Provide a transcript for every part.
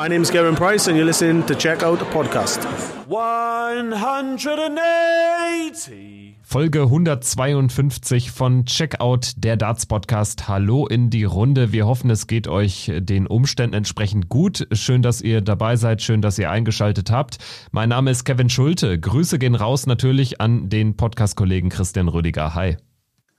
My name is Gavin Price, and you're listening to Check Out the Podcast. 180. Folge 152 von Checkout, der Darts Podcast. Hallo in die Runde. Wir hoffen, es geht euch den Umständen entsprechend gut. Schön, dass ihr dabei seid. Schön, dass ihr eingeschaltet habt. Mein Name ist Kevin Schulte. Grüße gehen raus natürlich an den Podcast-Kollegen Christian Rüdiger. Hi.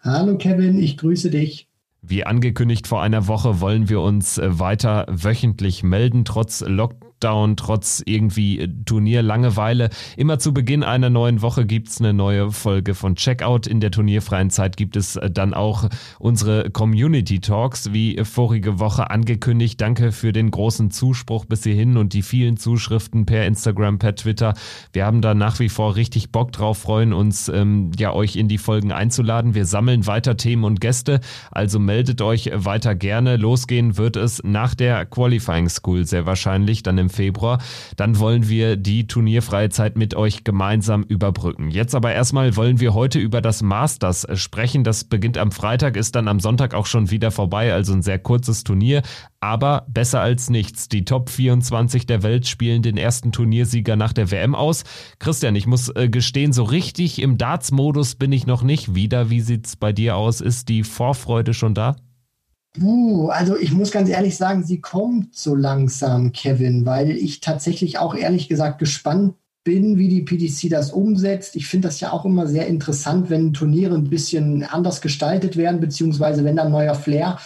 Hallo Kevin, ich grüße dich. Wie angekündigt vor einer Woche wollen wir uns äh, weiter wöchentlich melden, trotz Lockdown Lockdown, trotz irgendwie äh, Turnierlangeweile. Immer zu Beginn einer neuen Woche gibt's eine neue Folge von Checkout. In der turnierfreien Zeit gibt es äh, dann auch unsere Community Talks, wie vorige Woche angekündigt. Danke für den großen Zuspruch bis hierhin und die vielen Zuschriften per Instagram, per Twitter. Wir haben da nach wie vor richtig Bock drauf, freuen uns, ähm, ja, euch in die Folgen einzuladen. Wir sammeln weiter Themen und Gäste, also meldet euch weiter gerne. Losgehen wird es nach der Qualifying School sehr wahrscheinlich, dann im Februar. Dann wollen wir die turnierfreie Zeit mit euch gemeinsam überbrücken. Jetzt aber erstmal wollen wir heute über das Masters sprechen. Das beginnt am Freitag, ist dann am Sonntag auch schon wieder vorbei, also ein sehr kurzes Turnier. Aber besser als nichts. Die Top 24 der Welt spielen den ersten Turniersieger nach der WM aus. Christian, ich muss äh, gestehen, so richtig im Darts-Modus bin ich noch nicht wieder. Wie sieht's bei dir aus? Ist die Vorfreude schon da? Uh, also ich muss ganz ehrlich sagen, sie kommt so langsam, Kevin, weil ich tatsächlich auch ehrlich gesagt gespannt bin, wie die PDC das umsetzt. Ich finde das ja auch immer sehr interessant, wenn Turniere ein bisschen anders gestaltet werden, beziehungsweise wenn da ein neuer Flair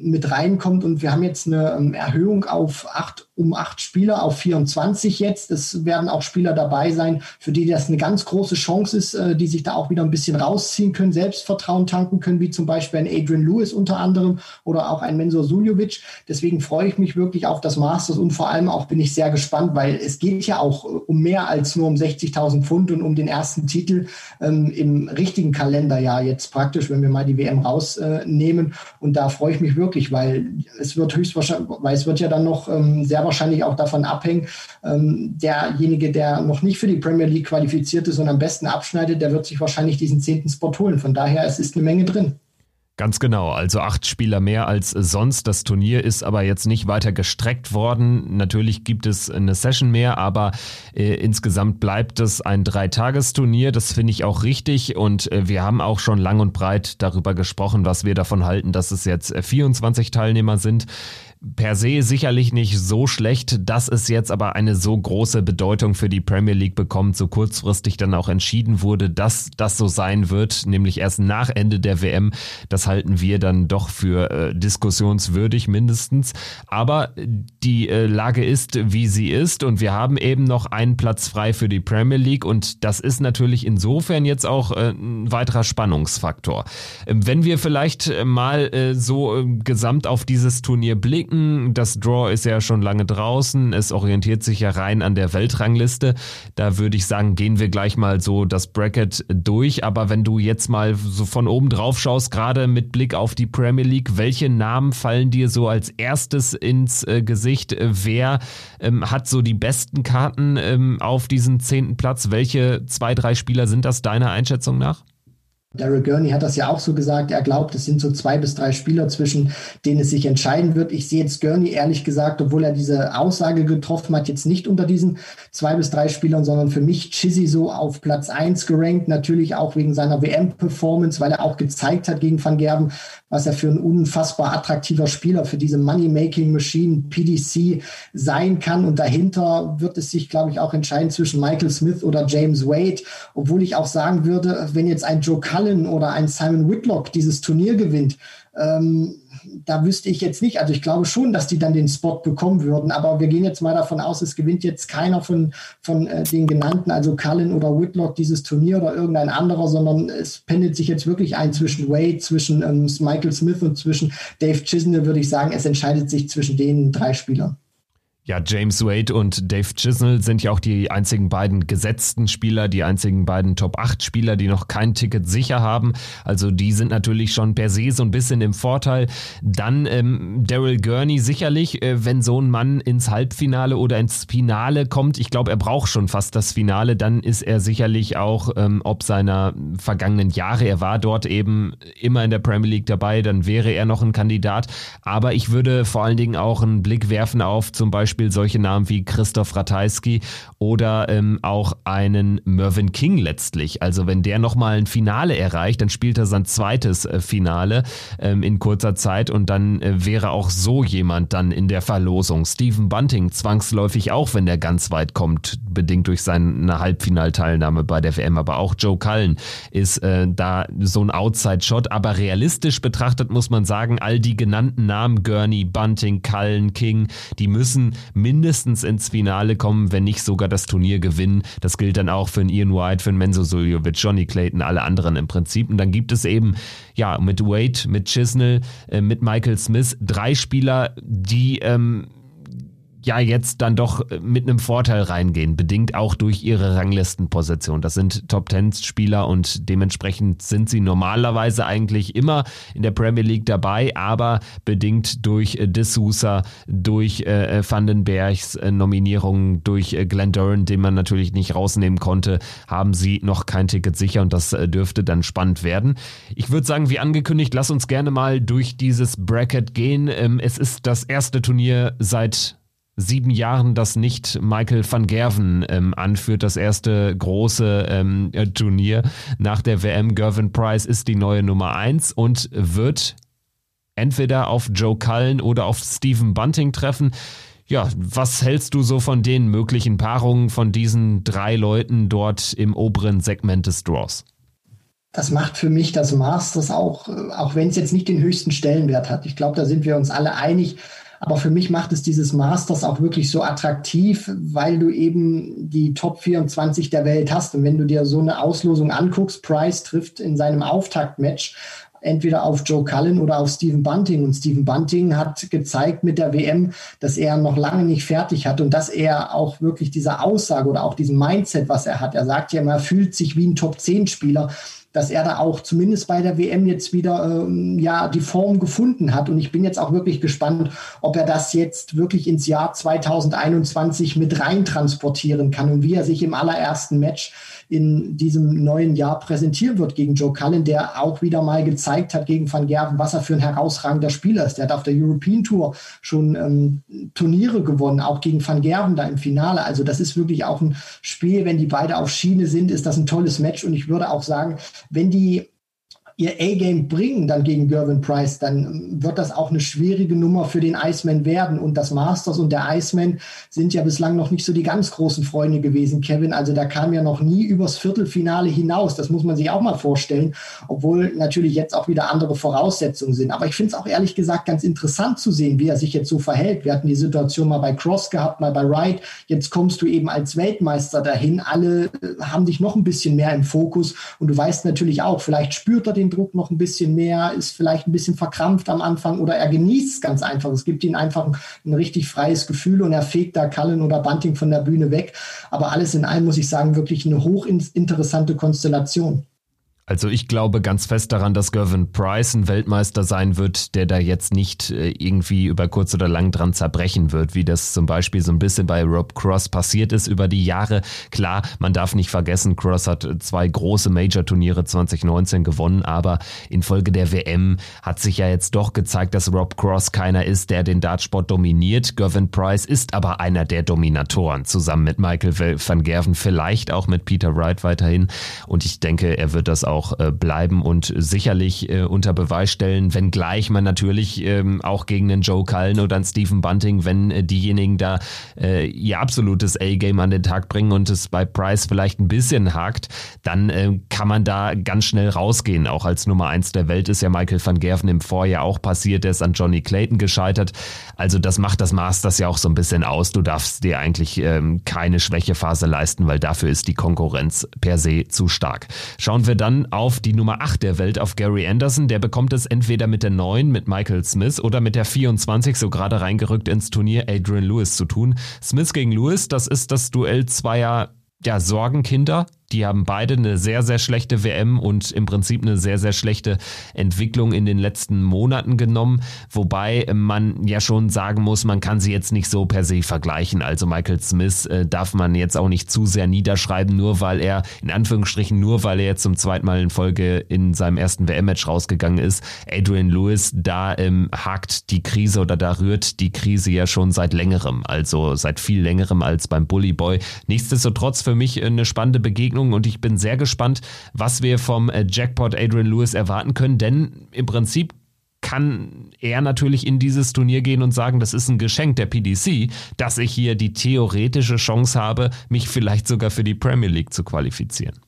mit reinkommt. Und wir haben jetzt eine ähm, Erhöhung auf acht, um acht Spieler auf 24 jetzt. Es werden auch Spieler dabei sein, für die das eine ganz große Chance ist, äh, die sich da auch wieder ein bisschen rausziehen können, Selbstvertrauen tanken können, wie zum Beispiel ein Adrian Lewis unter anderem oder auch ein Mensur Suljovic. Deswegen freue ich mich wirklich auf das Masters und vor allem auch bin ich sehr gespannt, weil es geht ja auch äh, um mehr als nur um 60.000 Pfund und um den ersten Titel ähm, im richtigen Kalenderjahr jetzt praktisch, wenn wir mal die WM rausnehmen. und da freue ich mich wirklich, weil es wird höchstwahrscheinlich, weil es wird ja dann noch ähm, sehr wahrscheinlich auch davon abhängen, ähm, derjenige, der noch nicht für die Premier League qualifiziert ist und am besten abschneidet, der wird sich wahrscheinlich diesen zehnten Spot holen. Von daher, es ist eine Menge drin. Ganz genau, also acht Spieler mehr als sonst. Das Turnier ist aber jetzt nicht weiter gestreckt worden. Natürlich gibt es eine Session mehr, aber äh, insgesamt bleibt es ein Dreitagesturnier. Das finde ich auch richtig und äh, wir haben auch schon lang und breit darüber gesprochen, was wir davon halten, dass es jetzt 24 äh, Teilnehmer sind per se sicherlich nicht so schlecht, dass es jetzt aber eine so große Bedeutung für die Premier League bekommt, so kurzfristig dann auch entschieden wurde, dass das so sein wird, nämlich erst nach Ende der WM. Das halten wir dann doch für äh, diskussionswürdig mindestens. Aber die äh, Lage ist, wie sie ist und wir haben eben noch einen Platz frei für die Premier League und das ist natürlich insofern jetzt auch äh, ein weiterer Spannungsfaktor. Ähm, wenn wir vielleicht äh, mal äh, so äh, gesamt auf dieses Turnier blicken, denken, das Draw ist ja schon lange draußen, es orientiert sich ja rein an der Weltrangliste. Da würde ich sagen, gehen wir gleich mal so das Bracket durch. Aber wenn du jetzt mal so von oben drauf schaust, gerade mit Blick auf die Premier League, welche Namen fallen dir so als erstes ins äh, Gesicht? Wer ähm, hat so die besten Karten ähm, auf diesen zehnten Platz? Welche zwei, drei Spieler sind das deiner Einschätzung nach? Daryl Gurney hat das ja auch so gesagt. Er glaubt, es sind so zwei bis drei Spieler, zwischen denen es sich entscheiden wird. Ich sehe jetzt Gurney ehrlich gesagt, obwohl er diese Aussage getroffen hat, jetzt nicht unter diesen zwei bis drei Spielern, sondern für mich Chizzy so auf Platz eins gerankt. Natürlich auch wegen seiner WM-Performance, weil er auch gezeigt hat gegen Van Gerven, was er für ein unfassbar attraktiver Spieler für diese Money-Making-Machine PDC sein kann. Und dahinter wird es sich, glaube ich, auch entscheiden zwischen Michael Smith oder James Wade. Obwohl ich auch sagen würde, wenn jetzt ein Joe oder ein Simon Whitlock dieses Turnier gewinnt, ähm, da wüsste ich jetzt nicht. Also ich glaube schon, dass die dann den Spot bekommen würden. Aber wir gehen jetzt mal davon aus, es gewinnt jetzt keiner von, von äh, den genannten, also Cullen oder Whitlock, dieses Turnier oder irgendein anderer, sondern es pendelt sich jetzt wirklich ein zwischen Wade, zwischen ähm, Michael Smith und zwischen Dave Chisnell, würde ich sagen. Es entscheidet sich zwischen den drei Spielern. Ja, James Wade und Dave Chisnell sind ja auch die einzigen beiden gesetzten Spieler, die einzigen beiden Top 8 Spieler, die noch kein Ticket sicher haben. Also die sind natürlich schon per se so ein bisschen im Vorteil. Dann ähm, Daryl Gurney sicherlich, äh, wenn so ein Mann ins Halbfinale oder ins Finale kommt, ich glaube, er braucht schon fast das Finale, dann ist er sicherlich auch ähm, ob seiner vergangenen Jahre, er war dort eben immer in der Premier League dabei, dann wäre er noch ein Kandidat. Aber ich würde vor allen Dingen auch einen Blick werfen auf zum Beispiel Beispiel solche Namen wie Christoph Ratajski oder ähm, auch einen Mervyn King letztlich. Also wenn der nochmal ein Finale erreicht, dann spielt er sein zweites äh, Finale ähm, in kurzer Zeit und dann äh, wäre auch so jemand dann in der Verlosung. Stephen Bunting zwangsläufig auch, wenn der ganz weit kommt, bedingt durch seine Halbfinalteilnahme bei der WM. Aber auch Joe Cullen ist äh, da so ein Outside-Shot. Aber realistisch betrachtet muss man sagen, all die genannten Namen, Gurney, Bunting, Cullen, King, die müssen mindestens ins Finale kommen, wenn nicht sogar das Turnier gewinnen. Das gilt dann auch für Ian White, für einen Menzo Suljovic, Johnny Clayton, alle anderen im Prinzip. Und dann gibt es eben, ja, mit Wade, mit Chisnell, äh, mit Michael Smith drei Spieler, die ähm, ja jetzt dann doch äh, mit einem Vorteil reingehen, bedingt auch durch ihre Ranglistenposition. Das sind Top Ten Spieler und dementsprechend sind sie normalerweise eigentlich immer in der Premier League dabei, aber bedingt durch äh, D'Souza, durch äh, äh Vandenbergs äh, Nominierungen, durch äh, Glenn Duran, den man natürlich nicht rausnehmen konnte, haben sie noch kein Ticket sicher und das äh, dürfte dann spannend werden. Ich würde sagen, wie angekündigt, lass uns gerne mal durch dieses Bracket gehen. Ähm, es ist das erste Turnier seit sieben Jahren das nicht Michael van Gerven ähm, anführt, das erste große ähm, äh, Turnier nach der WM. Gervin Price ist die neue Nummer eins und wird entweder auf Joe Cullen oder auf Stephen Bunting treffen. Ja, was hältst du so von den möglichen Paarungen von diesen drei Leuten dort im oberen Segment des Draws? Das macht für mich das Masters auch, äh, auch wenn es jetzt nicht den höchsten Stellenwert hat. Ich glaube, da sind wir uns alle einig aber für mich macht es dieses Masters auch wirklich so attraktiv, weil du eben die Top 24 der Welt hast. Und wenn du dir so eine Auslosung anguckst, Price trifft in seinem Auftaktmatch entweder auf Joe Cullen oder auf Stephen Bunting. Und Stephen Bunting hat gezeigt mit der WM, dass er noch lange nicht fertig hat und dass er auch wirklich diese Aussage oder auch diesen Mindset, was er hat, er sagt ja immer, er fühlt sich wie ein Top-10-Spieler dass er da auch zumindest bei der WM jetzt wieder ähm, ja die Form gefunden hat. Und ich bin jetzt auch wirklich gespannt, ob er das jetzt wirklich ins Jahr 2021 mit rein transportieren kann und wie er sich im allerersten Match in diesem neuen Jahr präsentieren wird gegen Joe Cullen, der auch wieder mal gezeigt hat gegen Van Gerven, was er für ein herausragender Spieler ist. Der hat auf der European Tour schon ähm, Turniere gewonnen, auch gegen Van Gerven da im Finale. Also das ist wirklich auch ein Spiel, wenn die beide auf Schiene sind, ist das ein tolles Match. Und ich würde auch sagen, wenn die ihr A-Game bringen dann gegen Gervin Price, dann wird das auch eine schwierige Nummer für den Iceman werden. Und das Masters und der Iceman sind ja bislang noch nicht so die ganz großen Freunde gewesen, Kevin. Also da kam ja noch nie übers Viertelfinale hinaus. Das muss man sich auch mal vorstellen, obwohl natürlich jetzt auch wieder andere Voraussetzungen sind. Aber ich finde es auch ehrlich gesagt ganz interessant zu sehen, wie er sich jetzt so verhält. Wir hatten die Situation mal bei Cross gehabt, mal bei Wright. Jetzt kommst du eben als Weltmeister dahin. Alle äh, haben dich noch ein bisschen mehr im Fokus. Und du weißt natürlich auch, vielleicht spürt er den Druck noch ein bisschen mehr, ist vielleicht ein bisschen verkrampft am Anfang oder er genießt es ganz einfach. Es gibt ihm einfach ein, richtig freies Gefühl und er fegt da Cullen oder Bunting von der Bühne weg. Aber alles in allem muss ich sagen, wirklich eine hochinteressante Konstellation. Also ich glaube ganz fest daran, dass Gervin Price ein Weltmeister sein wird, der da jetzt nicht äh, irgendwie über kurz oder lang dran zerbrechen wird, wie das zum Beispiel so ein bisschen bei Rob Cross passiert ist über die Jahre. Klar, man darf nicht vergessen, Cross hat zwei große Major-Turniere 2019 gewonnen, aber infolge der WM hat sich ja jetzt doch gezeigt, dass Rob Cross keiner ist, der den Dartsport dominiert. Gervin Price ist aber einer der Dominatoren, zusammen mit Michael van Gerven, vielleicht auch mit Peter Wright weiterhin. Und ich denke, er wird das auch auch äh, bleiben und sicherlich äh, unter Beweis stellen, wenngleich man natürlich ähm, auch gegen einen Joe Cullen oder einen Stephen Bunting, wenn äh, diejenigen da äh, ihr absolutes A-Game an den Tag bringen und es bei Price vielleicht ein bisschen hakt, dann äh, kann man da ganz schnell rausgehen. Auch als Nummer eins der Welt ist ja Michael van Gerven im Vorjahr auch passiert, der ist an Johnny Clayton gescheitert. Also das macht das Masters ja auch so ein bisschen aus. Du darfst dir eigentlich ähm, keine Schwächephase leisten, weil dafür ist die Konkurrenz per se zu stark. Schauen wir dann auf die Nummer 8 der Welt, auf Gary Anderson. Der bekommt es entweder mit der 9, mit Michael Smith, oder mit der 24, so gerade reingerückt ins Turnier, Adrian Lewis zu tun. Smith gegen Lewis, das ist das Duell zweier ja, Sorgenkinder Die haben beide eine sehr, sehr schlechte WM und im Prinzip eine sehr, sehr schlechte Entwicklung in den letzten Monaten genommen. Wobei man ja schon sagen muss, man kann sie jetzt nicht so per se vergleichen. Also Michael Smith äh, darf man jetzt auch nicht zu sehr niederschreiben, nur weil er, in Anführungsstrichen, nur weil er jetzt zum zweiten Mal in Folge in seinem ersten WM-Match rausgegangen ist. Adrian Lewis, da ähm, hakt die Krise oder da rührt die Krise ja schon seit längerem, also seit viel längerem als beim Bully Boy. Nichtsdestotrotz für mich eine spannende Begegnung und ich bin sehr gespannt, was wir vom äh, Jackpot Adrian Lewis erwarten können, denn im Prinzip kann er natürlich in dieses Turnier gehen und sagen, das ist ein Geschenk der PDC, dass ich hier die theoretische Chance habe, mich vielleicht sogar für die Premier League zu qualifizieren.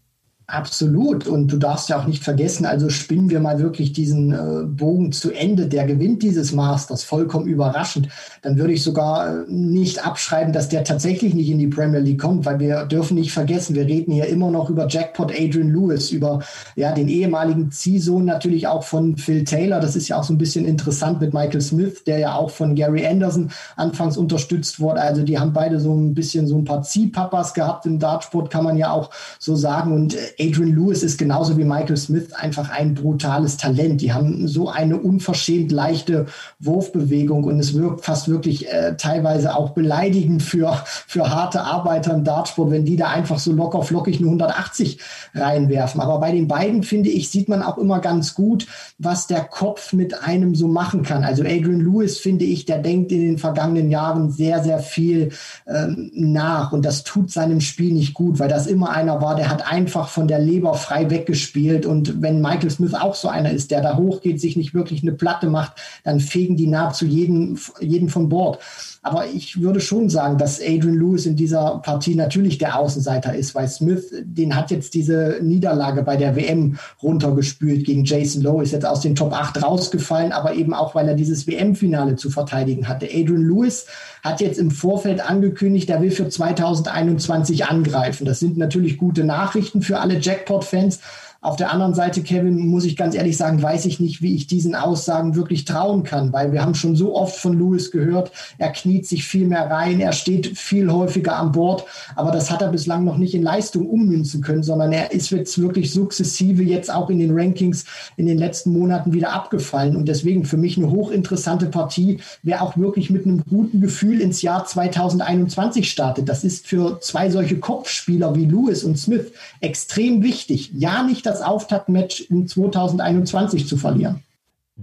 Absolut. Und du darfst ja auch nicht vergessen, also spinnen wir mal wirklich diesen äh, Bogen zu Ende. Der gewinnt dieses Masters vollkommen überraschend. Dann würde ich sogar äh, nicht abschreiben, dass der tatsächlich nicht in die Premier League kommt, weil wir dürfen nicht vergessen, wir reden hier immer noch über Jackpot Adrian Lewis, über ja, den ehemaligen Ziehsohn natürlich auch von Phil Taylor. Das ist ja auch so ein bisschen interessant mit Michael Smith, der ja auch von Gary Anderson anfangs unterstützt wurde. Also die haben beide so ein bisschen so ein paar Ziehpapas gehabt im Dartsport, kann man ja auch so sagen. Und äh, Adrian Lewis ist genauso wie Michael Smith einfach ein brutales Talent. Die haben so eine unverschämt leichte Wurfbewegung und es wirkt fast wirklich äh, teilweise auch beleidigend für, für harte Arbeiter im Dartsport, wenn die da einfach so locker flockig nur 180 reinwerfen. Aber bei den beiden, finde ich, sieht man auch immer ganz gut, was der Kopf mit einem so machen kann. Also Adrian Lewis, finde ich, der denkt in den vergangenen Jahren sehr, sehr viel ähm, nach und das tut seinem Spiel nicht gut, weil das immer einer war, der hat einfach von der Leber frei weggespielt. Und wenn Michael Smith auch so einer ist, der da hochgeht, sich nicht wirklich eine Platte macht, dann fegen die nahezu jeden, jeden von Bord. Aber ich würde schon sagen, dass Adrian Lewis in dieser Partie natürlich der Außenseiter ist, weil Smith, den hat jetzt diese Niederlage bei der WM runtergespült gegen Jason Lowe, ist jetzt aus den Top 8 rausgefallen, aber eben auch, weil er dieses WM-Finale zu verteidigen hatte. Adrian Lewis hat jetzt im Vorfeld angekündigt, er will für 2021 angreifen. Das sind natürlich gute Nachrichten für alle Jackpot-Fans. Auf der anderen Seite, Kevin, muss ich ganz ehrlich sagen, weiß ich nicht, wie ich diesen Aussagen wirklich trauen kann, weil wir haben schon so oft von Lewis gehört, er kniet sich viel mehr rein, er steht viel häufiger an Bord, aber das hat er bislang noch nicht in Leistung ummünzen können, sondern er ist jetzt wirklich sukzessive jetzt auch in den Rankings in den letzten Monaten wieder abgefallen und deswegen für mich eine hochinteressante Partie, wer auch wirklich mit einem guten Gefühl ins Jahr 2021 startet. Das ist für zwei solche Kopfspieler wie Lewis und Smith extrem wichtig. Ja, nicht das Auftaktmatch in 2021 zu verlieren.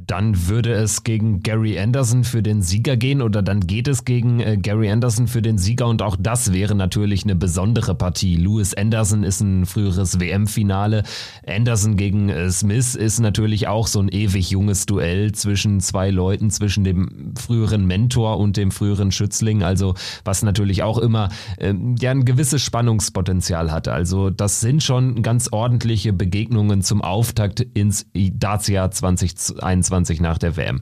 Dann würde es gegen Gary Anderson für den Sieger gehen oder dann geht es gegen äh, Gary Anderson für den Sieger und auch das wäre natürlich eine besondere Partie. Lewis Anderson ist ein früheres WM-Finale. Anderson gegen äh, Smith ist natürlich auch so ein ewig junges Duell zwischen zwei Leuten, zwischen dem früheren Mentor und dem früheren Schützling. Also was natürlich auch immer äh, ja ein gewisses Spannungspotenzial hat. Also das sind schon ganz ordentliche Begegnungen zum Auftakt ins Dacia 2021. 2021 nach der WM.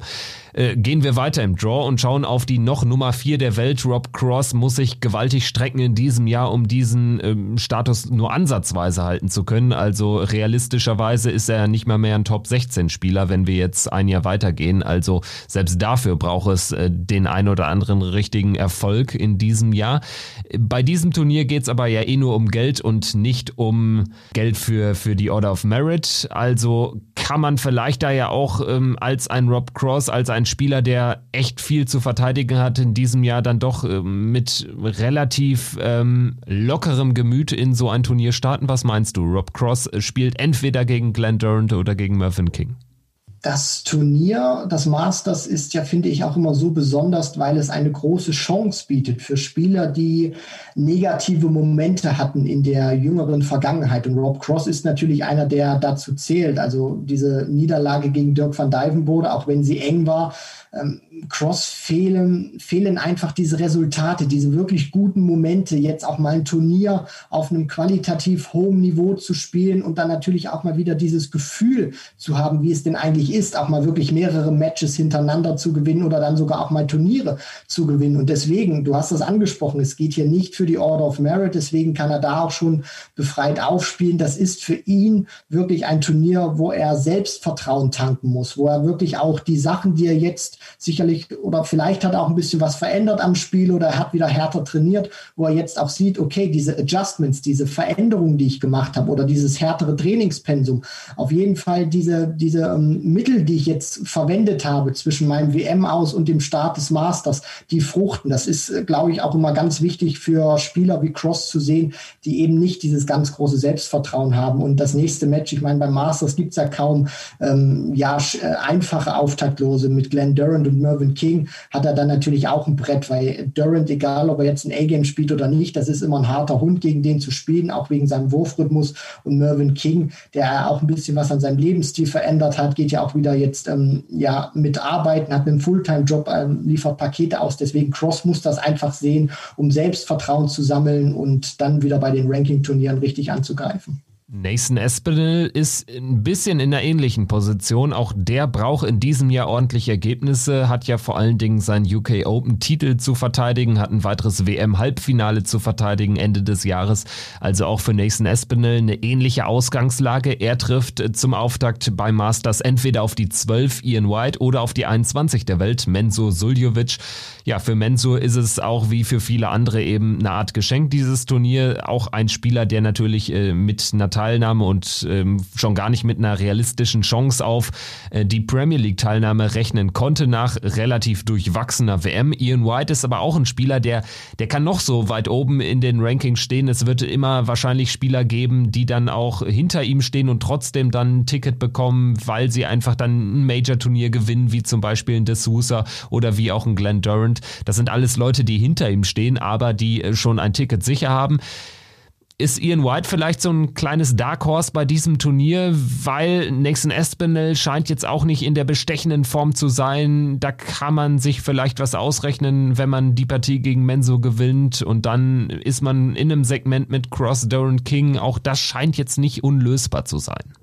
Äh, gehen wir weiter im Draw und schauen auf die noch Nummer 4 der Welt. Rob Cross muss sich gewaltig strecken in diesem Jahr, um diesen ähm, Status nur ansatzweise halten zu können. Also realistischerweise ist er nicht mal mehr ein Top 16 Spieler, wenn wir jetzt ein Jahr weitergehen. Also selbst dafür braucht es äh, den ein oder anderen richtigen Erfolg in diesem Jahr. Bei diesem Turnier geht es aber ja eh nur um Geld und nicht um Geld für, für die Order of Merit. Also kann man vielleicht da ja auch ähm, als ein Rob Cross, als ein Spieler, der echt viel zu verteidigen hat, in diesem Jahr dann doch äh, mit relativ ähm, lockerem Gemüt in so ein Turnier starten. Was meinst du? Rob Cross äh, spielt entweder gegen Glenn Durant oder gegen Mervyn King das Turnier, das Masters ist ja, finde ich, auch immer so besonders, weil es eine große Chance bietet für Spieler, die negative Momente hatten in der jüngeren Vergangenheit. Und Rob Cross ist natürlich einer, der dazu zählt. Also diese Niederlage gegen Dirk van Dijvenbode, auch wenn sie eng war, ähm, Cross fehlen, fehlen einfach diese Resultate, diese wirklich guten Momente, jetzt auch mal ein Turnier auf einem qualitativ hohen Niveau zu spielen und dann natürlich auch mal wieder dieses Gefühl zu haben, wie es denn eigentlich ist, auch mal wirklich mehrere Matches hintereinander zu gewinnen oder dann sogar auch mal Turniere zu gewinnen. Und deswegen, du hast das angesprochen, es geht hier nicht für die Order of Merit, deswegen kann er da auch schon befreit aufspielen. Das ist für ihn wirklich ein Turnier, wo er Selbstvertrauen tanken muss, wo er wirklich auch die Sachen, die er jetzt sicherlich oder vielleicht hat er auch ein bisschen was verändert am Spiel oder er hat wieder härter trainiert, wo er jetzt auch sieht, okay, diese Adjustments, diese Veränderungen, die ich gemacht habe oder dieses härtere Trainingspensum, auf jeden Fall diese, diese ähm, Mittel, die ich jetzt verwendet habe zwischen meinem WM aus und dem Start des Masters, die fruchten. Das ist, äh, glaube ich, auch immer ganz wichtig für Spieler wie Cross zu sehen, die eben nicht dieses ganz große Selbstvertrauen haben. Und das nächste Match, ich meine, beim Masters gibt es ja kaum ähm, ja, äh, einfache Auftaktlose. Mit Glenn Durant und Mervyn King hat er dann natürlich auch ein Brett, weil Durant, egal ob er jetzt ein A-Game spielt oder nicht, das ist immer ein harter Hund, gegen den zu spielen, auch wegen seinem Wurfrhythmus. Und Mervyn King, der auch ein bisschen was an seinem Lebensstil verändert hat, geht ja auch wieder jetzt ähm, ja mit Arbeiten, hat einen Fulltime-Job, ähm, liefert Pakete aus. Deswegen Cross muss das einfach sehen, um Selbstvertrauen zu sammeln und dann wieder bei den Ranking-Turnieren richtig anzugreifen. Nathan Espinel ist ein bisschen in einer ähnlichen Position. Auch der braucht in diesem Jahr ordentliche Ergebnisse, hat ja vor allen Dingen seinen UK Open Titel zu verteidigen, hat ein weiteres WM Halbfinale zu verteidigen Ende des Jahres. Also auch für Nathan Espinel eine ähnliche Ausgangslage. Er trifft zum Auftakt bei Masters entweder auf die 12 Ian White oder auf die 21 der Welt, Menzo Suljovic. Ja, für Menzo ist es auch wie für viele andere eben eine Art Geschenk, dieses Turnier. Auch ein Spieler, der natürlich äh, mit einer Teilnahme und ähm, schon gar nicht mit einer realistischen Chance auf äh, die Premier League Teilnahme rechnen konnte nach relativ durchwachsener WM. Ian White ist aber auch ein Spieler, der, der kann noch so weit oben in den Rankings stehen. Es wird immer wahrscheinlich Spieler geben, die dann auch hinter ihm stehen und trotzdem dann ein Ticket bekommen, weil sie einfach dann ein Major-Turnier gewinnen, wie zum Beispiel ein D'Souza oder wie auch ein Glenn Durant. Das sind alles Leute, die hinter ihm stehen, aber die äh, schon ein Ticket sicher haben. Ist Ian White vielleicht so ein kleines Dark Horse bei diesem Turnier, weil Nixon Espinel scheint jetzt auch nicht in der bestechenden Form zu sein. Da kann man sich vielleicht was ausrechnen, wenn man die Partie gegen Menso gewinnt und dann ist man in einem Segment mit Cross, Doran King. Auch das scheint jetzt nicht unlösbar zu sein.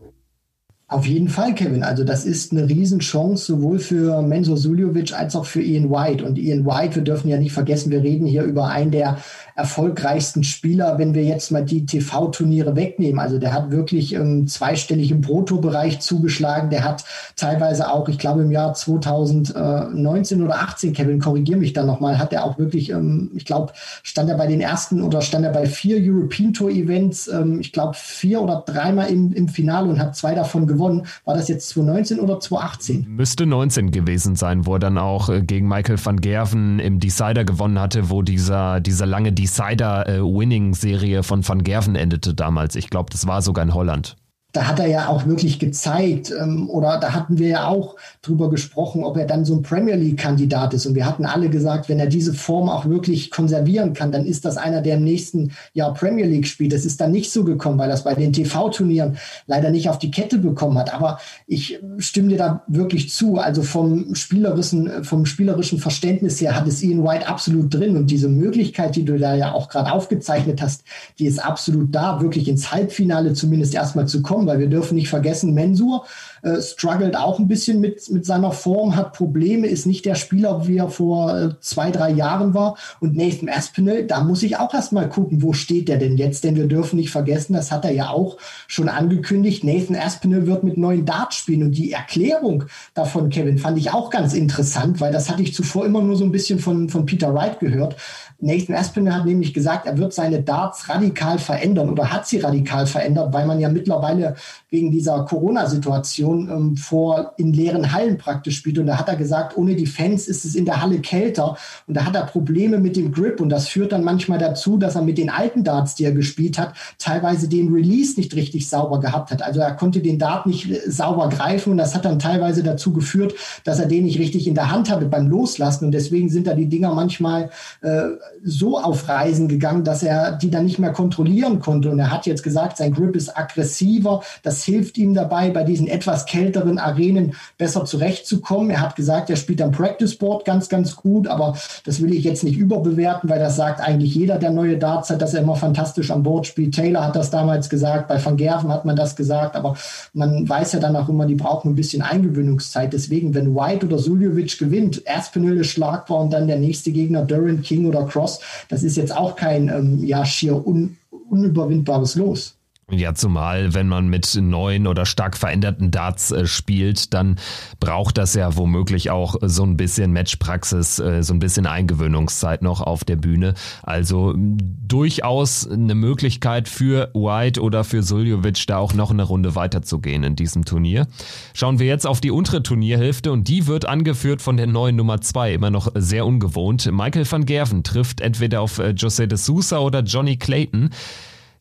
Auf jeden Fall, Kevin. Also das ist eine Riesenchance sowohl für Menzo Suljovic als auch für Ian White. Und Ian White, wir dürfen ja nicht vergessen, wir reden hier über einen der erfolgreichsten Spieler, wenn wir jetzt mal die TV-Turniere wegnehmen. Also der hat wirklich ähm, zweistellig im Bruttobereich zugeschlagen. Der hat teilweise auch, ich glaube im Jahr 2019 oder 18, Kevin, korrigier mich da nochmal, hat er auch wirklich, ähm, ich glaube, stand er bei den ersten oder stand er bei vier European Tour Events, ähm, ich glaube vier oder dreimal im, im Finale und hat zwei davon gewonnen. War das jetzt 2019 oder 2018? Müsste 19 gewesen sein, wo er dann auch äh, gegen Michael van Gerven im Decider gewonnen hatte, wo dieser, dieser lange Decider-Winning-Serie von Van Gerven endete damals. Ich glaube, das war sogar in Holland da hat er ja auch wirklich gezeigt, ähm, oder da hatten wir ja auch drüber gesprochen, ob er dann so ein Premier League-Kandidat ist. Und wir hatten alle gesagt, wenn er diese Form auch wirklich konservieren kann, dann ist das einer, der im nächsten Jahr Premier League spielt. Das ist dann nicht so gekommen, weil das bei den TV-Turnieren leider nicht auf die Kette bekommen hat. Aber ich stimme dir da wirklich zu. Also vom spielerischen, vom spielerischen Verständnis her hat es Ian White absolut drin. Und diese Möglichkeit, die du da ja auch gerade aufgezeichnet hast, die ist absolut da, wirklich ins Halbfinale zumindest erstmal zu kommen weil wir dürfen nicht vergessen, Mensur äh, struggelt auch ein bisschen mit, mit seiner Form, hat Probleme, ist nicht der Spieler, wie er vor äh, zwei, drei Jahren war. Und Nathan Aspinall, da muss ich auch erstmal gucken, wo steht der denn jetzt? Denn wir dürfen nicht vergessen, das hat er ja auch schon angekündigt, Nathan Aspinall wird mit neuen Darts spielen. Und die Erklärung davon, Kevin, fand ich auch ganz interessant, weil das hatte ich zuvor immer nur so ein bisschen von, von Peter Wright gehört. Nathan Aspinall hat nämlich gesagt, er wird seine Darts radikal verändern oder hat sie radikal verändert, weil man ja mittlerweile wegen dieser Corona-Situation ähm, vor in leeren Hallen praktisch spielt. Und da hat er gesagt, ohne die Fans ist es in der Halle kälter. Und da hat er Probleme mit dem Grip. Und das führt dann manchmal dazu, dass er mit den alten Darts, die er gespielt hat, teilweise den Release nicht richtig sauber gehabt hat. Also er konnte den Dart nicht äh, sauber greifen. Und das hat dann teilweise dazu geführt, dass er den nicht richtig in der Hand hatte beim Loslassen. Und deswegen sind da die Dinger manchmal äh, so auf Reisen gegangen, dass er die dann nicht mehr kontrollieren konnte. Und er hat jetzt gesagt, sein Grip ist aggressiver, Das hilft ihm dabei, bei diesen etwas kälteren Arenen besser zurechtzukommen. Er hat gesagt, er spielt am Practice Board ganz, ganz gut, aber das will ich jetzt nicht überbewerten, weil das sagt eigentlich jeder, der neue Darts hat, dass er immer fantastisch am Board spielt. Taylor hat das damals gesagt, bei Van Gerven hat man das gesagt, aber man weiß ja dann auch immer, die brauchen ein bisschen Eingewöhnungszeit. Deswegen, wenn White oder Suljovic gewinnt, erst Penille schlagbar und dann der nächste Gegner Duran, King oder Cross, das ist jetzt auch kein ähm, ja, schier un unüberwindbares Los. Ja, zumal, wenn man mit neuen oder stark veränderten Darts äh, spielt, dann braucht das ja womöglich auch so ein bisschen Matchpraxis, äh, so ein bisschen Eingewöhnungszeit noch auf der Bühne. Also durchaus eine Möglichkeit für White oder für Suljovic da auch noch eine Runde weiterzugehen in diesem Turnier. Schauen wir jetzt auf die untere Turnierhälfte und die wird angeführt von der neuen Nummer zwei, immer noch sehr ungewohnt. Michael van Gerven trifft entweder auf äh, José de Sousa oder Johnny Clayton.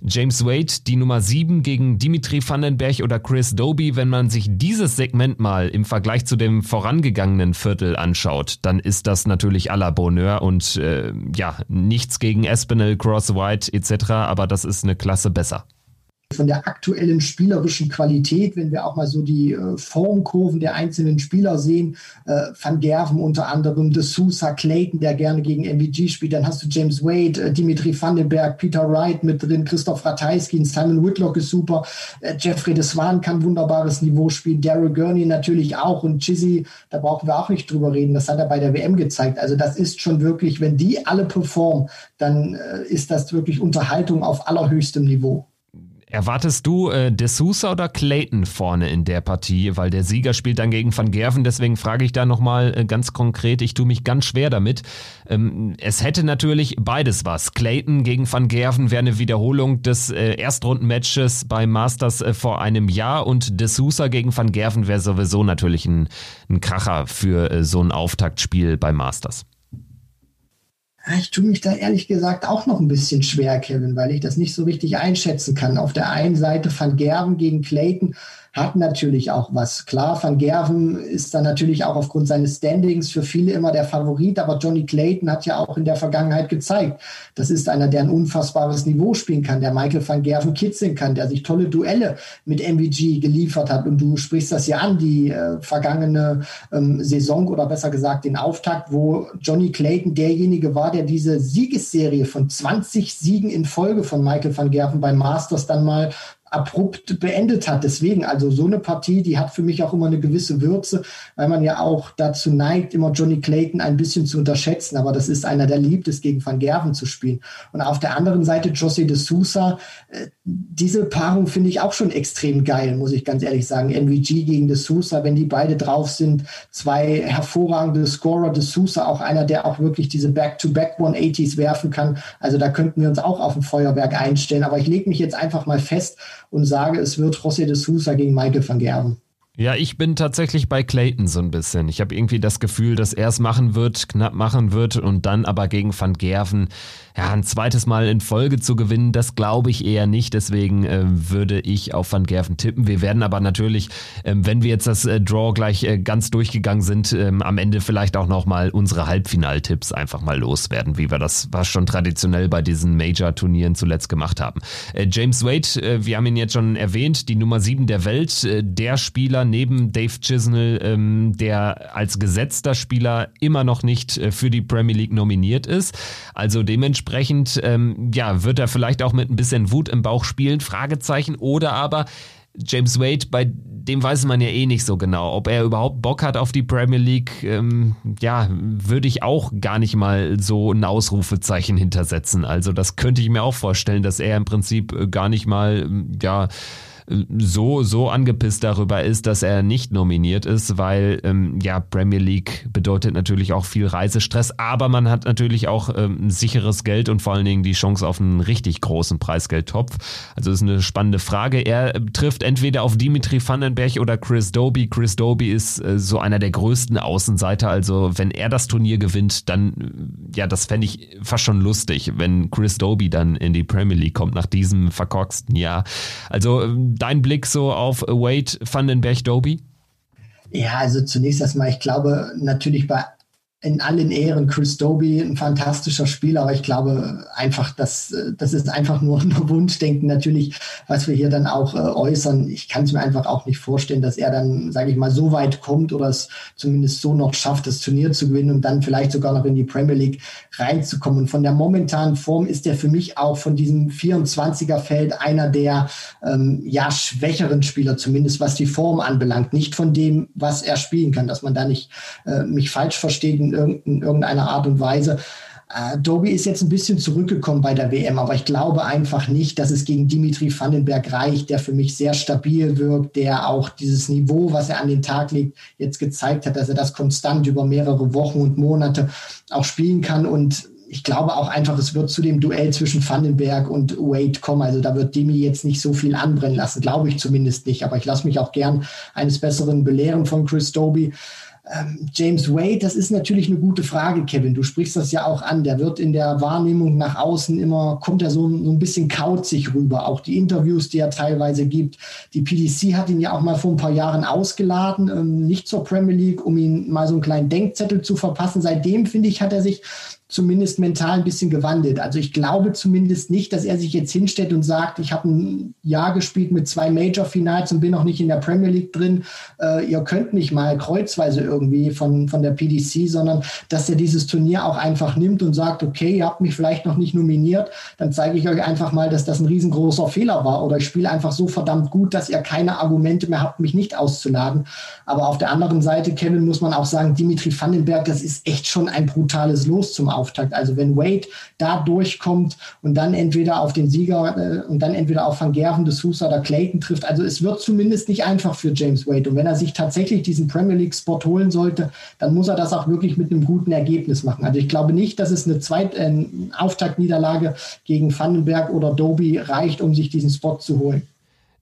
James Wade die Nummer 7 gegen Dimitri Vandenberg oder Chris Doby. Wenn man sich dieses Segment mal im Vergleich zu dem vorangegangenen Viertel anschaut, dann ist das natürlich à la Bonheur und äh, ja, nichts gegen Espinel, Cross White etc., aber das ist eine Klasse besser von der aktuellen spielerischen Qualität, wenn wir auch mal so die äh, Formkurven der einzelnen Spieler sehen, äh, Van Gerven unter anderem, De Sousa, Clayton, der gerne gegen MVG spielt, dann hast du James Wade, äh, Dimitri Vandenberg, Peter Wright mit drin, Christoph Ratajski, Simon Whitlock ist super, Jeffrey de Swan kann wunderbares Niveau spielen, Daryl Gurney natürlich auch und Chizzy, da brauchen wir auch nicht drüber reden, das hat er bei der WM gezeigt. Also das ist schon wirklich, wenn die alle performen, dann ist das wirklich Unterhaltung auf allerhöchstem Niveau. Erwartest du äh, De Sousa oder Clayton vorne in der Partie? Weil der Sieger spielt dann gegen Van Gerven, deswegen frage ich da nochmal äh, ganz konkret. Ich tue mich ganz schwer damit. Ähm, es hätte natürlich beides was. Clayton gegen Van Gerven wäre eine Wiederholung des äh, Erstrundenmatches bei Masters äh, vor einem Jahr und De Sousa gegen Van Gerven wäre sowieso natürlich ein, ein Kracher für äh, so ein Auftaktspiel bei Masters. Ich tue mich da ehrlich gesagt auch noch ein bisschen schwer, Kevin, weil ich das nicht so richtig einschätzen kann. Auf der einen Seite Van Gerven gegen Clayton hat natürlich auch was. Klar, Van Gerven ist dann natürlich auch aufgrund seines Standings für viele immer der Favorit, aber Johnny Clayton hat ja auch in der Vergangenheit gezeigt, das ist einer, der ein unfassbares Niveau spielen kann, der Michael van Gerven kitzeln kann, der sich tolle Duelle mit MVG geliefert hat. Und du sprichst das ja an, die äh, vergangene ähm, Saison oder besser gesagt den Auftakt, wo Johnny Clayton derjenige war, der diese Siegesserie von 20 Siegen in Folge von Michael van Gerven beim Masters dann mal abrupt beendet hat. Deswegen, also so eine Partie, die hat für mich auch immer eine gewisse Würze, weil man ja auch dazu neigt, immer Johnny Clayton ein bisschen zu unterschätzen. Aber das ist einer, der liebt es, gegen Van Gerven zu spielen. Und auf der anderen Seite José de Sousa, äh, diese Paarung finde ich auch schon extrem geil, muss ich ganz ehrlich sagen. MVG gegen de Sousa, wenn die beide drauf sind, zwei hervorragende Scorer, de Sousa auch einer, der auch wirklich diese Back-to-Back 180s werfen kann. Also da könnten wir uns auch auf ein Feuerwerk einstellen. Aber ich lege mich jetzt einfach mal fest und sage, es wird José de Sousa gegen Michael van Gerben. Ja, ich bin tatsächlich bei Clayton so ein bisschen. Ich habe irgendwie das Gefühl, dass er es machen wird, knapp machen wird und dann aber gegen Van Gerven ja, ein zweites Mal in Folge zu gewinnen, das glaube ich eher nicht. Deswegen äh, würde ich auf Van Gerven tippen. Wir werden aber natürlich, äh, wenn wir jetzt das äh, Draw gleich äh, ganz durchgegangen sind, ähm, am Ende vielleicht auch nochmal unsere Halbfinaltipps einfach mal loswerden, wie wir das was schon traditionell bei diesen Major-Turnieren zuletzt gemacht haben. Äh, James Wade, äh, wir haben ihn jetzt schon erwähnt, die Nummer 7 der Welt, der Spieler neben Dave Chisnell, ähm, der als gesetzter Spieler immer noch nicht für die Premier League nominiert ist. Also dementsprechend ähm, ja, wird er vielleicht auch mit ein bisschen Wut im Bauch spielen, Fragezeichen, oder aber James Wade, bei dem weiß man ja eh nicht so genau, ob er überhaupt Bock hat auf die Premier League. Ähm, ja, würde ich auch gar nicht mal so ein Ausrufezeichen hintersetzen. Also das könnte ich mir auch vorstellen, dass er im Prinzip gar nicht mal, ja, so, so angepisst darüber ist, dass er nicht nominiert ist, weil ähm, ja, Premier League bedeutet natürlich auch viel Reisestress, aber man hat natürlich auch ähm, sicheres Geld und vor allen Dingen die Chance auf einen richtig großen Preisgeldtopf. Also ist eine spannende Frage. Er äh, trifft entweder auf Dimitri Vandenberg oder Chris Doby. Chris Doby ist äh, so einer der größten Außenseiter. Also wenn er das Turnier gewinnt, dann, äh, ja, das fände ich fast schon lustig, wenn Chris Doby dann in die Premier League kommt nach diesem verkorksten Jahr. Also ähm, dein Blick so auf Wade Vandenberg Doby? Ja, also zunächst erstmal, ich glaube natürlich bei in allen Ehren Chris Doby, ein fantastischer Spieler, aber ich glaube einfach, dass das ist einfach nur ein Wunschdenken natürlich, was wir hier dann auch äh, äußern. Ich kann es mir einfach auch nicht vorstellen, dass er dann, sage ich mal, so weit kommt oder es zumindest so noch schafft, das Turnier zu gewinnen und dann vielleicht sogar noch in die Premier League reinzukommen. Und von der momentanen Form ist er für mich auch von diesem 24er Feld einer der ähm, ja schwächeren Spieler, zumindest was die Form anbelangt, nicht von dem, was er spielen kann, dass man da nicht äh, mich falsch versteht in in irgendeiner Art und Weise. Äh, Doby ist jetzt ein bisschen zurückgekommen bei der WM, aber ich glaube einfach nicht, dass es gegen Dimitri Vandenberg reicht, der für mich sehr stabil wirkt, der auch dieses Niveau, was er an den Tag legt, jetzt gezeigt hat, dass er das konstant über mehrere Wochen und Monate auch spielen kann. Und ich glaube auch einfach, es wird zu dem Duell zwischen Vandenberg und Wade kommen. Also da wird Demi jetzt nicht so viel anbrennen lassen, glaube ich zumindest nicht. Aber ich lasse mich auch gern eines Besseren belehren von Chris Doby. Ähm, James Wade, das ist natürlich eine gute Frage, Kevin. Du sprichst das ja auch an. Der wird in der Wahrnehmung nach außen immer, kommt er so, so ein bisschen kauzig rüber. Auch die Interviews, die er teilweise gibt. Die PDC hat ihn ja auch mal vor ein paar Jahren ausgeladen, ähm, nicht zur Premier League, um ihn mal so einen kleinen Denkzettel zu verpassen. Seitdem, finde ich, hat er sich zumindest mental ein bisschen gewandelt. Also ich glaube zumindest nicht, dass er sich jetzt hinstellt und sagt, ich habe ein Jahr gespielt mit zwei Major-Finals und bin noch nicht in der Premier League drin. Äh, ihr könnt mich mal kreuzweise irgendwie von, von der PDC, sondern dass er dieses Turnier auch einfach nimmt und sagt, okay, ihr habt mich vielleicht noch nicht nominiert, dann zeige ich euch einfach mal, dass das ein riesengroßer Fehler war oder ich spiele einfach so verdammt gut, dass ihr keine Argumente mehr habt, mich nicht auszuladen. Aber auf der anderen Seite, Kevin, muss man auch sagen, Dimitri Vandenberg, das ist echt schon ein brutales Los zum Aufbau. Auftakt. Also wenn Wade da durchkommt und dann entweder auf den Sieger äh, und dann entweder auf Van Gerven, De Sousa oder Clayton trifft, also es wird zumindest nicht einfach für James Wade. Und wenn er sich tatsächlich diesen Premier League Spot holen sollte, dann muss er das auch wirklich mit einem guten Ergebnis machen. Also ich glaube nicht, dass es eine Zweit äh, Auftaktniederlage gegen Vandenberg oder Doby reicht, um sich diesen Spot zu holen.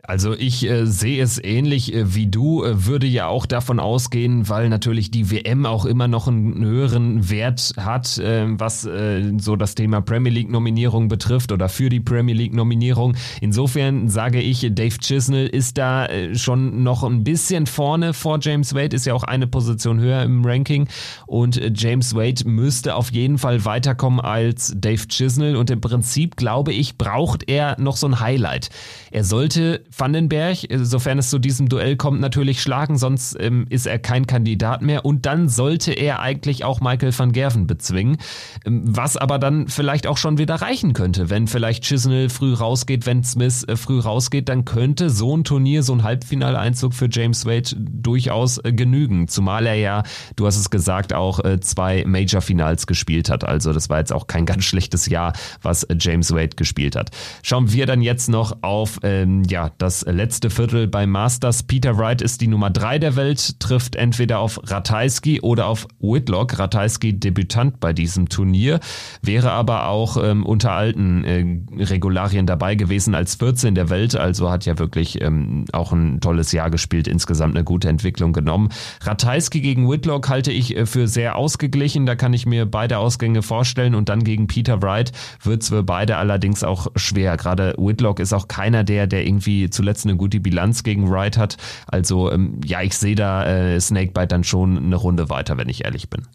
Also ich äh, sehe es ähnlich äh, wie du, äh, würde ja auch davon ausgehen, weil natürlich die WM auch immer noch einen höheren Wert hat, äh, was äh, so das Thema Premier League Nominierung betrifft oder für die Premier League Nominierung. Insofern sage ich, Dave Chisnell ist da äh, schon noch ein bisschen vorne vor James Wade, ist ja auch eine Position höher im Ranking und James Wade müsste auf jeden Fall weiterkommen als Dave Chisnell und im Prinzip glaube ich, braucht er noch so ein Highlight. Er sollte Vandenberg, sofern es zu diesem Duell kommt, natürlich schlagen, sonst ähm, ist er kein Kandidat mehr. Und dann sollte er eigentlich auch Michael van Gerven bezwingen, ähm, was aber dann vielleicht auch schon wieder reichen könnte. Wenn vielleicht Chisnell früh rausgeht, wenn Smith äh, früh rausgeht, dann könnte so ein Turnier, so ein Halbfinaleinzug für James Wade durchaus äh, genügen. Zumal er ja, du hast es gesagt, auch äh, zwei Major-Finals gespielt hat. Also das war jetzt auch kein ganz schlechtes Jahr, was äh, James Wade gespielt hat. Schauen wir dann jetzt noch auf ähm, ja, das letzte Viertel beim Masters. Peter Wright ist die Nummer drei der Welt, trifft entweder auf Ratajski oder auf Whitlock. Ratajski Debütant bei diesem Turnier, wäre aber auch ähm, unter alten äh, Regularien dabei gewesen als 14 der Welt, also hat ja wirklich ähm, auch ein tolles Jahr gespielt, insgesamt eine gute Entwicklung genommen. Ratajski gegen Whitlock halte ich äh, für sehr ausgeglichen, da kann ich mir beide Ausgänge vorstellen und dann gegen Peter Wright wird es für beide allerdings auch schwer. Gerade Whitlock ist auch keiner der, der irgendwie zuletzt eine gute Bilanz gegen Wright hat. Also ähm, ja, ich sehe da äh, Snakebite dann schon eine Runde weiter, wenn ich ehrlich bin.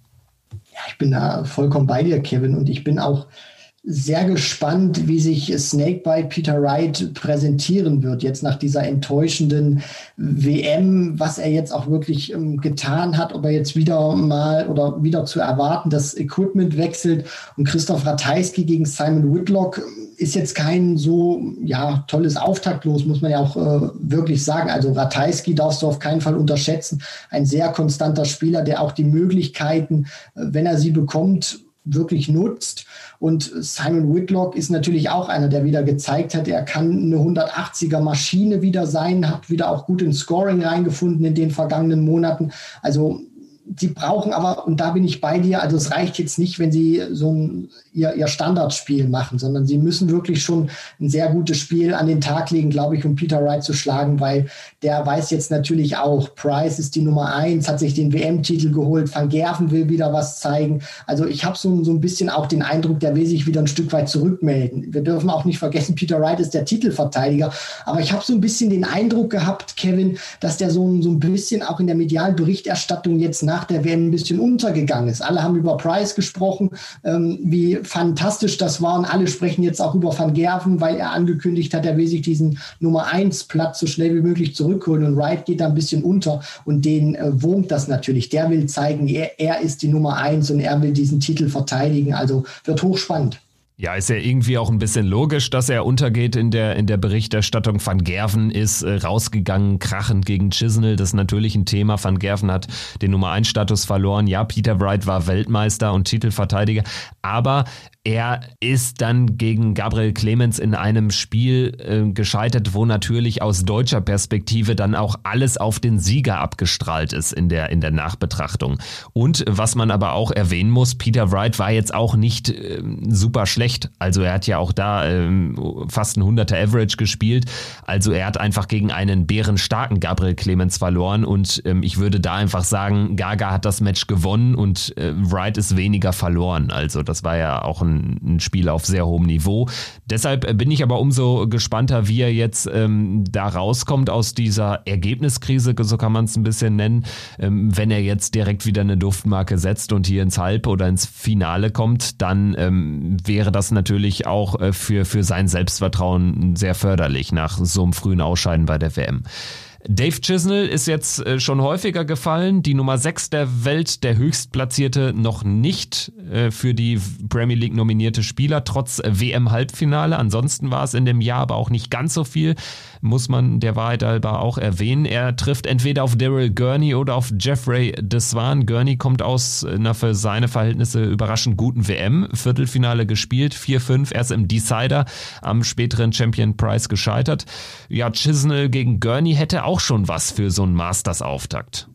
Ja, ich bin da vollkommen bei dir, Kevin. Und ich bin auch sehr gespannt, wie sich Snakebite Peter Wright präsentieren wird, jetzt nach dieser enttäuschenden WM, was er jetzt auch wirklich ähm, getan hat, ob er jetzt wieder mal oder wieder zu erwarten, das Equipment wechselt und Christoph Ratajski gegen Simon Whitlock ist jetzt kein so ja tolles Auftaktlos, muss man ja auch äh, wirklich sagen. Also Ratajski darfst du auf keinen Fall unterschätzen. Ein sehr konstanter Spieler, der auch die Möglichkeiten, äh, wenn er sie bekommt, wirklich nutzt. Und Simon Whitlock ist natürlich auch einer, der wieder gezeigt hat, er kann eine 180er Maschine wieder sein, hat wieder auch gut ins Scoring reingefunden in den vergangenen Monaten. Also sie brauchen aber, und da bin ich bei dir, also es reicht jetzt nicht, wenn sie so ein, ihr, ihr Standardspiel machen, sondern sie müssen wirklich schon ein sehr gutes Spiel an den Tag legen, glaube ich, um Peter Wright zu schlagen, weil der weiß jetzt natürlich auch, Price ist die Nummer eins, hat sich den WM-Titel geholt, Van Gerven will wieder was zeigen. Also ich habe so, so ein bisschen auch den Eindruck, der will sich wieder ein Stück weit zurückmelden. Wir dürfen auch nicht vergessen, Peter Wright ist der Titelverteidiger, aber ich habe so ein bisschen den Eindruck gehabt, Kevin, dass der so, so ein bisschen auch in der medialen Berichterstattung jetzt nach nach der WM ein bisschen untergegangen ist. Alle haben über Price gesprochen, ähm, wie fantastisch das war. Und alle sprechen jetzt auch über Van Gerven, weil er angekündigt hat, er will sich diesen Nummer 1 Platz so schnell wie möglich zurückholen. Und Wright geht da ein bisschen unter. Und den äh, wohnt das natürlich. Der will zeigen, er, er ist die Nummer 1 und er will diesen Titel verteidigen. Also wird hochspannend. Ja, ist ja irgendwie auch ein bisschen logisch, dass er untergeht in der, in der Berichterstattung. Van Gerven ist äh, rausgegangen, krachend gegen Chisnell. Das ist natürlich ein Thema. Van Gerven hat den Nummer 1 Status verloren. Ja, Peter Wright war Weltmeister und Titelverteidiger. Aber er ist dann gegen Gabriel Clemens in einem Spiel äh, gescheitert, wo natürlich aus deutscher Perspektive dann auch alles auf den Sieger abgestrahlt ist in der, in der Nachbetrachtung. Und was man aber auch erwähnen muss, Peter Wright war jetzt auch nicht äh, super schlecht. Also er hat ja auch da äh, fast ein 100er Average gespielt. Also er hat einfach gegen einen bärenstarken Gabriel Clemens verloren und ähm, ich würde da einfach sagen, Gaga hat das Match gewonnen und äh, Wright ist weniger verloren. Also das war ja auch ein ein, Spiel auf sehr hohem Niveau. Deshalb äh, bin ich aber umso gespannter, wie er jetzt ähm, da rauskommt aus dieser Ergebniskrise, so kann man es ein bisschen nennen, ähm, wenn er jetzt direkt wieder eine Duftmarke setzt und hier ins Halb- oder ins Finale kommt, dann ähm, wäre das natürlich auch äh, für, für sein Selbstvertrauen sehr förderlich nach so einem frühen Ausscheiden bei der WM. Dave Chisnell ist jetzt äh, schon häufiger gefallen. Die Nummer 6 der Welt, der höchstplatzierte, noch nicht äh, für die Premier League nominierte Spieler, trotz WM-Halbfinale. Ansonsten war es in dem Jahr aber auch nicht ganz so viel muss man der Wahrheit halber auch erwähnen. Er trifft entweder auf Daryl Gurney oder auf Jeffrey Deswan. Gurney kommt aus einer für seine Verhältnisse überraschend guten WM. Viertelfinale gespielt, 4-5, erst im Decider am späteren Champion Prize gescheitert. Ja, Chisnell gegen Gurney hätte auch schon was für so einen Masters-Auftakt.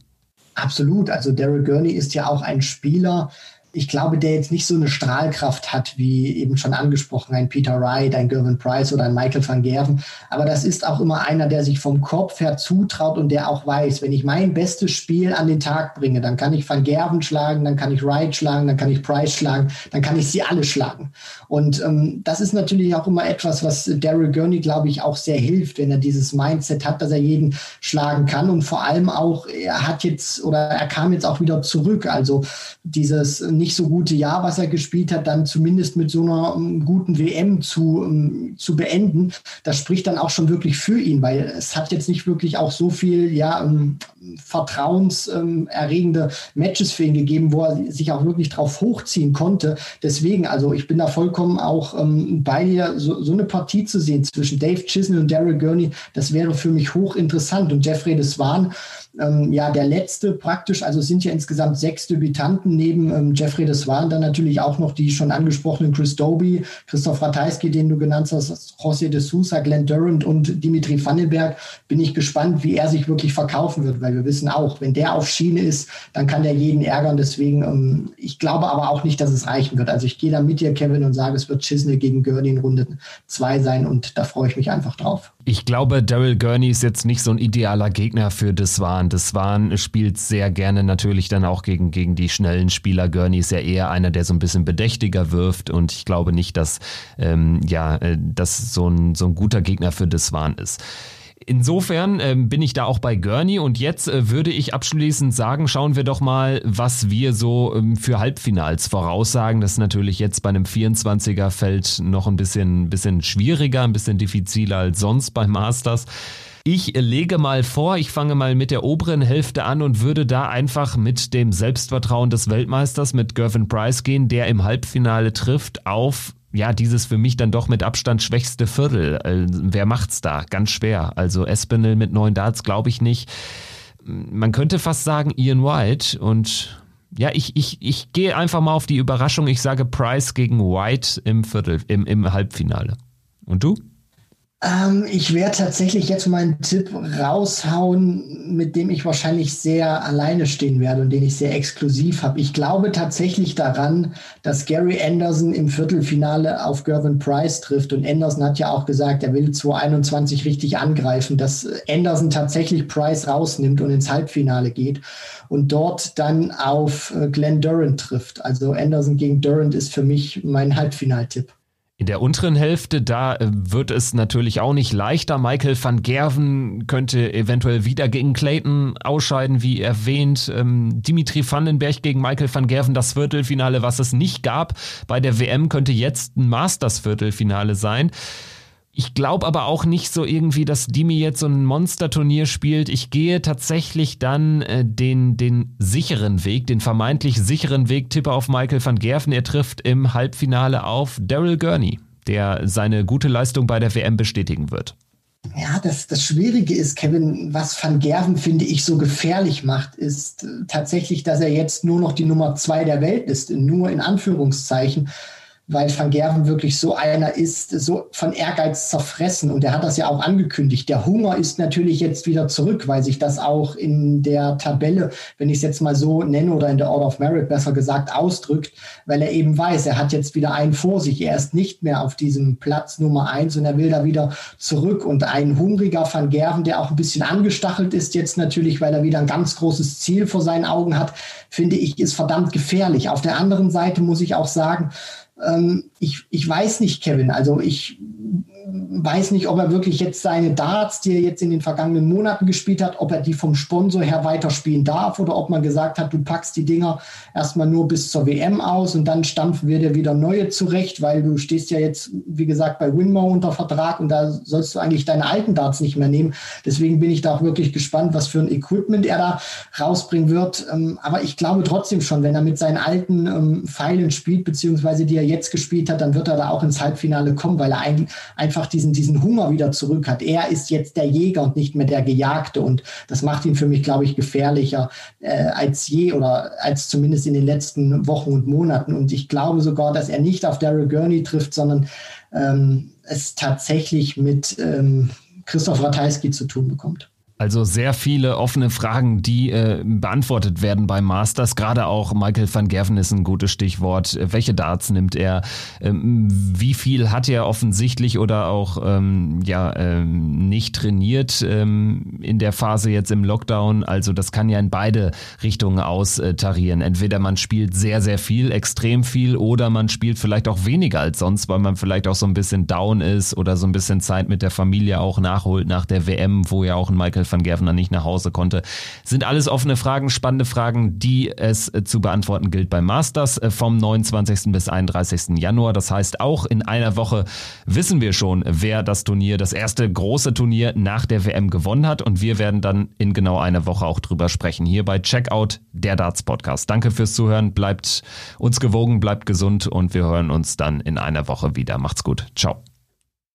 Absolut. Also Daryl Gurney ist ja auch ein Spieler, ich glaube, der jetzt nicht so eine Strahlkraft hat, wie eben schon angesprochen, ein Peter Wright, ein Gervin Price oder ein Michael van Gerven. Aber das ist auch immer einer, der sich vom Kopf her zutraut und der auch weiß, wenn ich mein bestes Spiel an den Tag bringe, dann kann ich van Gerven schlagen, dann kann ich Wright schlagen, dann kann ich Price schlagen, dann kann ich sie alle schlagen. Und ähm, das ist natürlich auch immer etwas, was Daryl Gurney, glaube ich, auch sehr hilft, wenn er dieses Mindset hat, dass er jeden schlagen kann. Und vor allem auch, er hat jetzt oder er kam jetzt auch wieder zurück. Also dieses nicht so gute Jahr, was er gespielt hat, dann zumindest mit so einer ähm, guten WM zu, ähm, zu beenden, das spricht dann auch schon wirklich für ihn, weil es hat jetzt nicht wirklich auch so viel ja, ähm, vertrauenserregende Matches für ihn gegeben, wo er sich auch wirklich drauf hochziehen konnte. Deswegen, also ich bin da vollkommen auch bei dir, so, so, eine Partie zu sehen zwischen Dave Chisnell und Daryl Gurney, das wäre für mich hochinteressant. Und Jeffrey Deswan, ähm, ja der letzte praktisch. Also es sind ja insgesamt sechs Debütanten neben ähm, Jeffrey Das waren dann natürlich auch noch die schon angesprochenen Chris Doby, Christoph Ratajski, den du genannt hast, José de Sousa, Glenn Durant und Dimitri Vandenberg. Bin ich gespannt, wie er sich wirklich verkaufen wird, weil wir wissen auch, wenn der auf Schiene ist, dann kann der jeden ärgern. Deswegen, ähm, ich glaube aber auch nicht, dass es reichen wird. Also ich gehe da mit dir, Kevin, und sage, es wird Chisney gegen Gurney in Runde zwei sein und da freue ich mich einfach drauf. Ich glaube, Daryl Gurney ist jetzt nicht so ein idealer Gegner für Deswan. Deswan spielt sehr gerne natürlich dann auch gegen, gegen die schnellen Spieler. Gurney ist ja eher einer, der so ein bisschen bedächtiger wirft und ich glaube nicht, dass ähm, ja, äh, das so ein, so ein guter Gegner für Deswan ist. Insofern äh, bin ich da auch bei Gurney und jetzt äh, würde ich abschließend sagen, schauen wir doch mal, was wir so ähm, für Halbfinals voraussagen. Das ist natürlich jetzt bei einem 24er Feld noch ein bisschen, bisschen schwieriger, ein bisschen diffiziler als sonst beim Masters. Ich lege mal vor, ich fange mal mit der oberen Hälfte an und würde da einfach mit dem Selbstvertrauen des Weltmeisters, mit Gervin Price gehen, der im Halbfinale trifft auf ja, dieses für mich dann doch mit Abstand schwächste Viertel. Äh, wer macht's da? Ganz schwer. Also Espinel mit neun Darts glaube ich nicht. Man könnte fast sagen Ian White und ja, ich, ich, ich gehe einfach mal auf die Überraschung. Ich sage Price gegen White im Viertel, im, im Halbfinale. Und du? Ähm, ich werde tatsächlich jetzt meinen Tipp raushauen, mit dem ich wahrscheinlich sehr alleine stehen werde und den ich sehr exklusiv habe. Ich glaube tatsächlich daran, dass Gary Anderson im Viertelfinale auf Gervin Price trifft. Und Anderson hat ja auch gesagt, er will 2021 richtig angreifen, dass Anderson tatsächlich Price rausnimmt und ins Halbfinale geht und dort dann auf äh, Glenn Durant trifft. Also Anderson gegen Durant ist für mich mein Halbfinaltipp. In der unteren Hälfte, da äh, wird es natürlich auch nicht leichter. Michael van Gerven könnte eventuell wieder gegen Clayton ausscheiden, wie erwähnt. Ähm, Dimitri Vandenberg gegen Michael van Gerven, das Viertelfinale, was es nicht gab. Bei der WM könnte jetzt ein Masters-Viertelfinale sein. Ich glaube aber auch nicht so irgendwie, dass Dimi jetzt so ein Monsterturnier spielt. Ich gehe tatsächlich dann äh, den, den sicheren Weg, den vermeintlich sicheren Weg, tippe auf Michael van Gerven. Er trifft im Halbfinale auf Daryl Gurney, der seine gute Leistung bei der WM bestätigen wird. Ja, das, das Schwierige ist, Kevin, was Van Gerven, finde ich, so gefährlich macht, ist äh, tatsächlich, dass er jetzt nur noch die Nummer zwei der Welt ist, nur in Anführungszeichen weil Van Gerven wirklich so einer ist, so von Ehrgeiz zerfressen. Und er hat das ja auch angekündigt. Der Hunger ist natürlich jetzt wieder zurück, weil sich das auch in der Tabelle, wenn ich es jetzt mal so nenne, oder in der Order of Merit besser gesagt, ausdrückt, weil er eben weiß, er hat jetzt wieder einen vor sich. Er ist nicht mehr auf diesem Platz Nummer eins und er will da wieder zurück. Und ein hungriger Van Gerven, der auch ein bisschen angestachelt ist jetzt natürlich, weil er wieder ein ganz großes Ziel vor seinen Augen hat, finde ich, ist verdammt gefährlich. Auf der anderen Seite muss ich auch sagen, ich, ich weiß nicht, Kevin. Also ich weiß nicht, ob er wirklich jetzt seine Darts, die er jetzt in den vergangenen Monaten gespielt hat, ob er die vom Sponsor her weiterspielen darf oder ob man gesagt hat, du packst die Dinger erstmal nur bis zur WM aus und dann stampfen wir dir wieder neue zurecht, weil du stehst ja jetzt, wie gesagt, bei Winmore unter Vertrag und da sollst du eigentlich deine alten Darts nicht mehr nehmen. Deswegen bin ich da auch wirklich gespannt, was für ein Equipment er da rausbringen wird. Ähm, aber ich glaube trotzdem schon, wenn er mit seinen alten ähm, Pfeilen spielt, beziehungsweise die er jetzt gespielt hat, dann wird er da auch ins Halbfinale kommen, weil er eigentlich einfach diesen, diesen Hunger wieder zurück hat. Er ist jetzt der Jäger und nicht mehr der Gejagte. Und das macht ihn für mich, glaube ich, gefährlicher äh, als je oder als zumindest in den letzten Wochen und Monaten. Und ich glaube sogar, dass er nicht auf Daryl Gurney trifft, sondern ähm, es tatsächlich mit ähm, Christoph Ratajski zu tun bekommt. Also sehr viele offene Fragen, die äh, beantwortet werden beim Masters. Gerade auch Michael van Gerven ist ein gutes Stichwort. Welche Darts nimmt er? Ähm, wie viel hat er offensichtlich oder auch ähm, ja ähm, nicht trainiert ähm, in der Phase jetzt im Lockdown? Also das kann ja in beide Richtungen austarieren. Entweder man spielt sehr sehr viel, extrem viel, oder man spielt vielleicht auch weniger als sonst, weil man vielleicht auch so ein bisschen down ist oder so ein bisschen Zeit mit der Familie auch nachholt nach der WM, wo ja auch ein Michael van Gerven nicht nach Hause konnte. Sind alles offene Fragen, spannende Fragen, die es äh, zu beantworten gilt beim Masters äh, vom 29. bis 31. Januar. Das heißt, auch in einer Woche wissen wir schon, wer das Turnier, das erste große Turnier nach der WM gewonnen hat. Und wir werden dann in genau einer Woche auch drüber sprechen. Hier bei Checkout, der Darts Podcast. Danke fürs Zuhören. Bleibt uns gewogen, bleibt gesund und wir hören uns dann in einer Woche wieder. Macht's gut. Ciao.